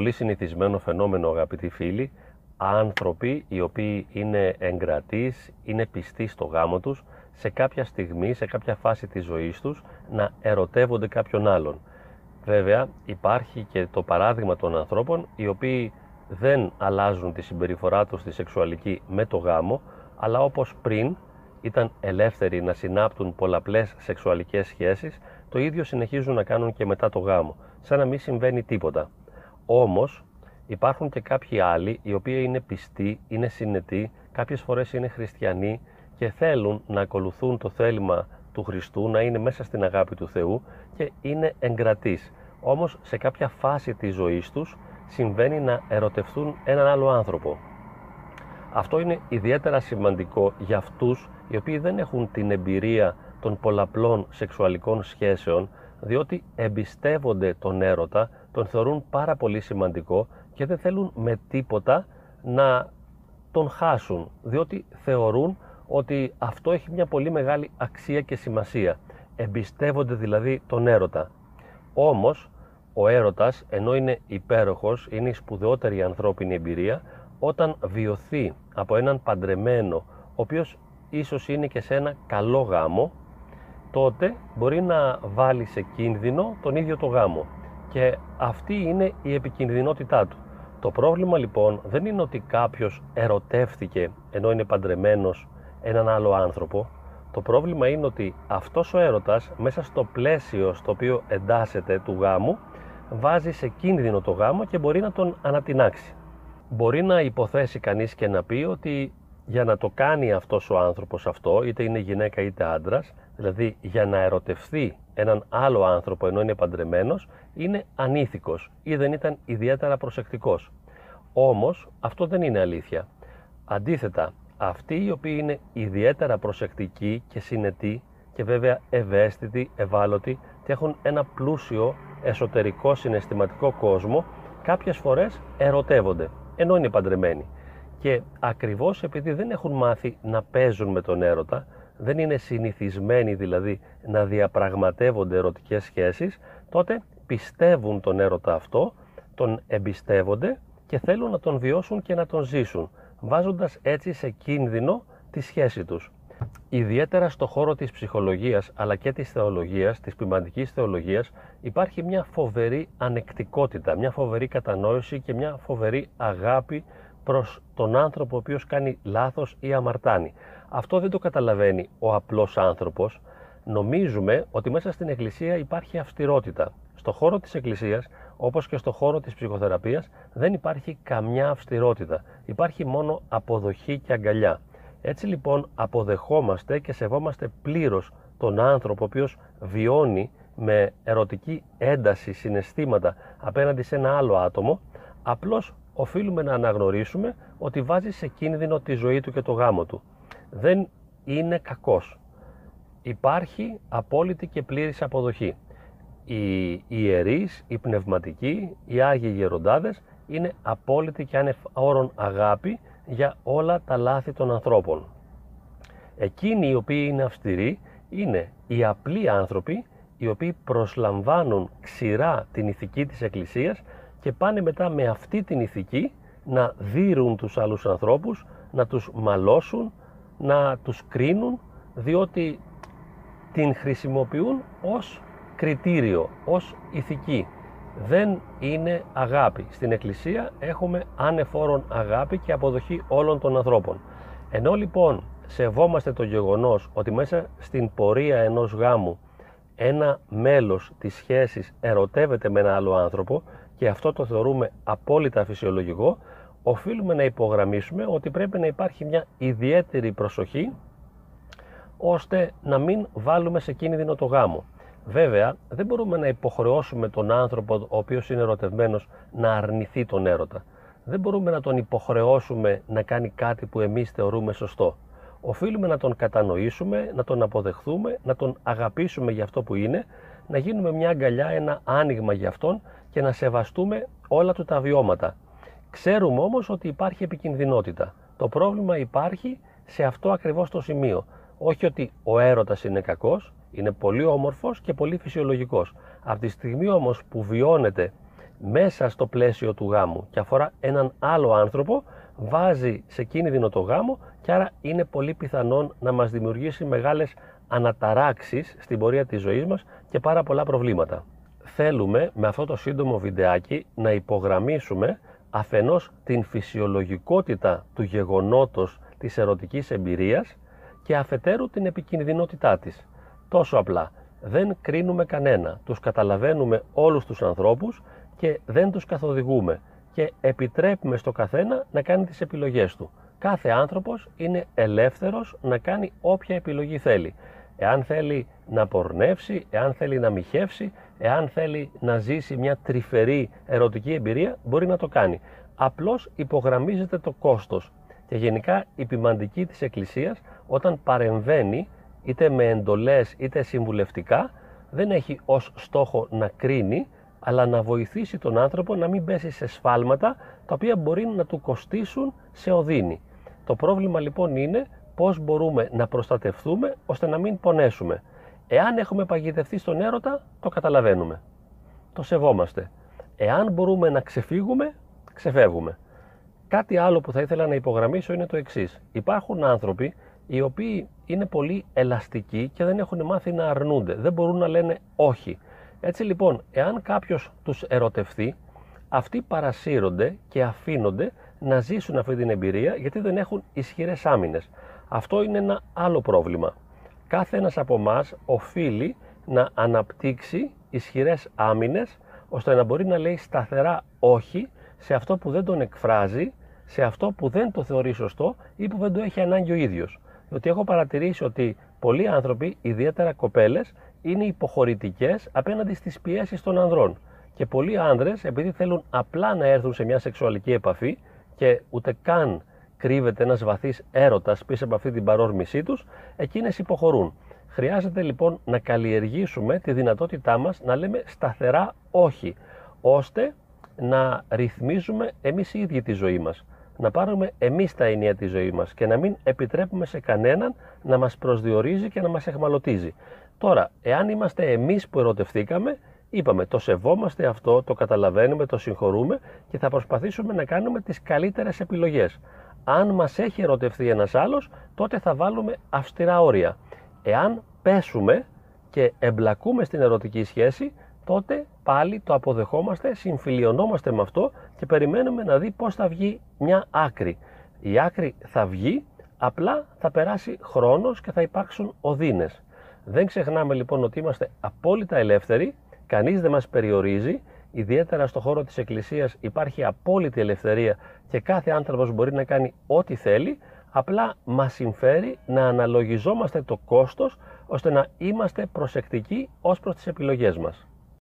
πολύ συνηθισμένο φαινόμενο αγαπητοί φίλοι άνθρωποι οι οποίοι είναι εγκρατείς, είναι πιστοί στο γάμο τους σε κάποια στιγμή, σε κάποια φάση της ζωής τους να ερωτεύονται κάποιον άλλον. Βέβαια υπάρχει και το παράδειγμα των ανθρώπων οι οποίοι δεν αλλάζουν τη συμπεριφορά τους στη σεξουαλική με το γάμο αλλά όπως πριν ήταν ελεύθεροι να συνάπτουν πολλαπλές σεξουαλικές σχέσεις το ίδιο συνεχίζουν να κάνουν και μετά το γάμο σαν να μην συμβαίνει τίποτα. Όμως υπάρχουν και κάποιοι άλλοι οι οποίοι είναι πιστοί, είναι συνετοί, κάποιες φορές είναι χριστιανοί και θέλουν να ακολουθούν το θέλημα του Χριστού, να είναι μέσα στην αγάπη του Θεού και είναι εγκρατείς. Όμως σε κάποια φάση της ζωής τους συμβαίνει να ερωτευτούν έναν άλλο άνθρωπο. Αυτό είναι ιδιαίτερα σημαντικό για αυτούς οι οποίοι δεν έχουν την εμπειρία των πολλαπλών σεξουαλικών σχέσεων διότι εμπιστεύονται τον έρωτα, τον θεωρούν πάρα πολύ σημαντικό και δεν θέλουν με τίποτα να τον χάσουν διότι θεωρούν ότι αυτό έχει μια πολύ μεγάλη αξία και σημασία. Εμπιστεύονται δηλαδή τον έρωτα. Όμως ο έρωτας ενώ είναι υπέροχος, είναι η σπουδαιότερη ανθρώπινη εμπειρία όταν βιωθεί από έναν παντρεμένο ο οποίος ίσως είναι και σε ένα καλό γάμο τότε μπορεί να βάλει σε κίνδυνο τον ίδιο το γάμο και αυτή είναι η επικινδυνότητά του. Το πρόβλημα λοιπόν δεν είναι ότι κάποιος ερωτεύτηκε ενώ είναι παντρεμένος έναν άλλο άνθρωπο. Το πρόβλημα είναι ότι αυτός ο έρωτας μέσα στο πλαίσιο στο οποίο εντάσσεται του γάμου βάζει σε κίνδυνο το γάμο και μπορεί να τον ανατινάξει. Μπορεί να υποθέσει κανείς και να πει ότι για να το κάνει αυτός ο άνθρωπος αυτό, είτε είναι γυναίκα είτε άντρας, δηλαδή για να ερωτευθεί έναν άλλο άνθρωπο ενώ είναι παντρεμένος, είναι ανήθικος ή δεν ήταν ιδιαίτερα προσεκτικός. Όμως αυτό δεν είναι αλήθεια. Αντίθετα, αυτοί οι οποίοι είναι ιδιαίτερα προσεκτικοί και συνετοί και βέβαια ευαίσθητοι, ευάλωτοι και έχουν ένα πλούσιο εσωτερικό συναισθηματικό κόσμο, κάποιες φορές ερωτεύονται, ενώ είναι παντρεμένοι. Και ακριβώς επειδή δεν έχουν μάθει να παίζουν με τον έρωτα, δεν είναι συνηθισμένοι δηλαδή να διαπραγματεύονται ερωτικές σχέσεις, τότε πιστεύουν τον έρωτα αυτό, τον εμπιστεύονται και θέλουν να τον βιώσουν και να τον ζήσουν, βάζοντας έτσι σε κίνδυνο τη σχέση τους. Ιδιαίτερα στο χώρο της ψυχολογίας αλλά και της θεολογίας, της ποιηματικής θεολογίας υπάρχει μια φοβερή ανεκτικότητα, μια φοβερή κατανόηση και μια φοβερή αγάπη προς τον άνθρωπο ο οποίος κάνει λάθος ή αμαρτάνει. Αυτό δεν το καταλαβαίνει ο απλός άνθρωπος. Νομίζουμε ότι μέσα στην Εκκλησία υπάρχει αυστηρότητα. Στο χώρο της Εκκλησίας, όπως και στο χώρο της ψυχοθεραπείας, δεν υπάρχει καμιά αυστηρότητα. Υπάρχει μόνο αποδοχή και αγκαλιά. Έτσι λοιπόν αποδεχόμαστε και σεβόμαστε πλήρως τον άνθρωπο ο οποίος βιώνει με ερωτική ένταση συναισθήματα απέναντι σε ένα άλλο άτομο, απλώς οφείλουμε να αναγνωρίσουμε ότι βάζει σε κίνδυνο τη ζωή του και το γάμο του. Δεν είναι κακός. Υπάρχει απόλυτη και πλήρης αποδοχή. Οι ιερείς, οι πνευματικοί, οι Άγιοι Γεροντάδες είναι απόλυτη και άνευ όρων αγάπη για όλα τα λάθη των ανθρώπων. Εκείνοι οι οποίοι είναι αυστηροί είναι οι απλοί άνθρωποι οι οποίοι προσλαμβάνουν ξηρά την ηθική της Εκκλησίας και πάνε μετά με αυτή την ηθική να δίρουν τους άλλους ανθρώπους, να τους μαλώσουν, να τους κρίνουν, διότι την χρησιμοποιούν ως κριτήριο, ως ηθική. Δεν είναι αγάπη. Στην Εκκλησία έχουμε ανεφόρον αγάπη και αποδοχή όλων των ανθρώπων. Ενώ λοιπόν σεβόμαστε το γεγονός ότι μέσα στην πορεία ενός γάμου ένα μέλος της σχέσης ερωτεύεται με ένα άλλο άνθρωπο και αυτό το θεωρούμε απόλυτα φυσιολογικό, οφείλουμε να υπογραμμίσουμε ότι πρέπει να υπάρχει μια ιδιαίτερη προσοχή ώστε να μην βάλουμε σε κίνδυνο το γάμο. Βέβαια, δεν μπορούμε να υποχρεώσουμε τον άνθρωπο ο οποίος είναι ερωτευμένος να αρνηθεί τον έρωτα. Δεν μπορούμε να τον υποχρεώσουμε να κάνει κάτι που εμείς θεωρούμε σωστό. Οφείλουμε να τον κατανοήσουμε, να τον αποδεχθούμε, να τον αγαπήσουμε για αυτό που είναι, να γίνουμε μια αγκαλιά, ένα άνοιγμα για αυτόν και να σεβαστούμε όλα του τα βιώματα. Ξέρουμε όμως ότι υπάρχει επικινδυνότητα. Το πρόβλημα υπάρχει σε αυτό ακριβώς το σημείο. Όχι ότι ο έρωτας είναι κακός, είναι πολύ όμορφος και πολύ φυσιολογικός. Από τη στιγμή όμως που βιώνεται μέσα στο πλαίσιο του γάμου και αφορά έναν άλλο άνθρωπο, βάζει σε κίνδυνο το γάμο και άρα είναι πολύ πιθανόν να μας δημιουργήσει μεγάλες αναταράξεις στην πορεία της ζωής μας και πάρα πολλά προβλήματα. Θέλουμε με αυτό το σύντομο βιντεάκι να υπογραμμίσουμε αφενός την φυσιολογικότητα του γεγονότος της ερωτικής εμπειρίας και αφετέρου την επικινδυνότητά της. Τόσο απλά. Δεν κρίνουμε κανένα. Τους καταλαβαίνουμε όλους τους ανθρώπους και δεν τους καθοδηγούμε και επιτρέπουμε στο καθένα να κάνει τις επιλογές του. Κάθε άνθρωπος είναι ελεύθερος να κάνει όποια επιλογή θέλει. Εάν θέλει να πορνεύσει, εάν θέλει να μοιχεύσει, εάν θέλει να ζήσει μια τρυφερή ερωτική εμπειρία, μπορεί να το κάνει. Απλώς υπογραμμίζεται το κόστος και γενικά η ποιμαντική της Εκκλησίας όταν παρεμβαίνει είτε με εντολές είτε συμβουλευτικά δεν έχει ως στόχο να κρίνει αλλά να βοηθήσει τον άνθρωπο να μην πέσει σε σφάλματα τα οποία μπορεί να του κοστίσουν σε οδύνη. Το πρόβλημα λοιπόν είναι πώς μπορούμε να προστατευτούμε ώστε να μην πονέσουμε. Εάν έχουμε παγιδευτεί στον έρωτα, το καταλαβαίνουμε. Το σεβόμαστε. Εάν μπορούμε να ξεφύγουμε, ξεφεύγουμε. Κάτι άλλο που θα ήθελα να υπογραμμίσω είναι το εξής. Υπάρχουν άνθρωποι οι οποίοι είναι πολύ ελαστικοί και δεν έχουν μάθει να αρνούνται. Δεν μπορούν να λένε όχι. Έτσι λοιπόν, εάν κάποιος τους ερωτευτεί, αυτοί παρασύρονται και αφήνονται να ζήσουν αυτή την εμπειρία γιατί δεν έχουν ισχυρές άμυνες. Αυτό είναι ένα άλλο πρόβλημα. Κάθε ένας από εμάς οφείλει να αναπτύξει ισχυρές άμυνες ώστε να μπορεί να λέει σταθερά όχι σε αυτό που δεν τον εκφράζει, σε αυτό που δεν το θεωρεί σωστό ή που δεν το έχει ανάγκη ο ίδιος. Διότι έχω παρατηρήσει ότι πολλοί άνθρωποι, ιδιαίτερα κοπέλες, είναι υποχωρητικές απέναντι στις πιέσεις των ανδρών. Και πολλοί άνδρες, επειδή θέλουν απλά να έρθουν σε μια σεξουαλική επαφή και ούτε καν κρύβεται ένας βαθύς έρωτας πίσω από αυτή την παρόρμησή τους, εκείνες υποχωρούν. Χρειάζεται λοιπόν να καλλιεργήσουμε τη δυνατότητά μας να λέμε σταθερά όχι, ώστε να ρυθμίζουμε εμείς οι ίδιοι τη ζωή μας. Να πάρουμε εμείς τα ενία τη ζωή μας και να μην επιτρέπουμε σε κανέναν να μας προσδιορίζει και να μας εχμαλωτίζει. Τώρα, εάν είμαστε εμείς που ερωτευθήκαμε, είπαμε το σεβόμαστε αυτό, το καταλαβαίνουμε, το συγχωρούμε και θα προσπαθήσουμε να κάνουμε τις καλύτερες επιλογές. Αν μας έχει ερωτευτεί ένας άλλος, τότε θα βάλουμε αυστηρά όρια. Εάν πέσουμε και εμπλακούμε στην ερωτική σχέση, τότε πάλι το αποδεχόμαστε, συμφιλιωνόμαστε με αυτό και περιμένουμε να δει πώς θα βγει μια άκρη. Η άκρη θα βγει, απλά θα περάσει χρόνος και θα υπάρξουν οδύνες. Δεν ξεχνάμε λοιπόν ότι είμαστε απόλυτα ελεύθεροι, κανείς δεν μας περιορίζει, ιδιαίτερα στο χώρο της Εκκλησίας υπάρχει απόλυτη ελευθερία και κάθε άνθρωπος μπορεί να κάνει ό,τι θέλει, απλά μας συμφέρει να αναλογιζόμαστε το κόστος ώστε να είμαστε προσεκτικοί ως προς τις επιλογές μας.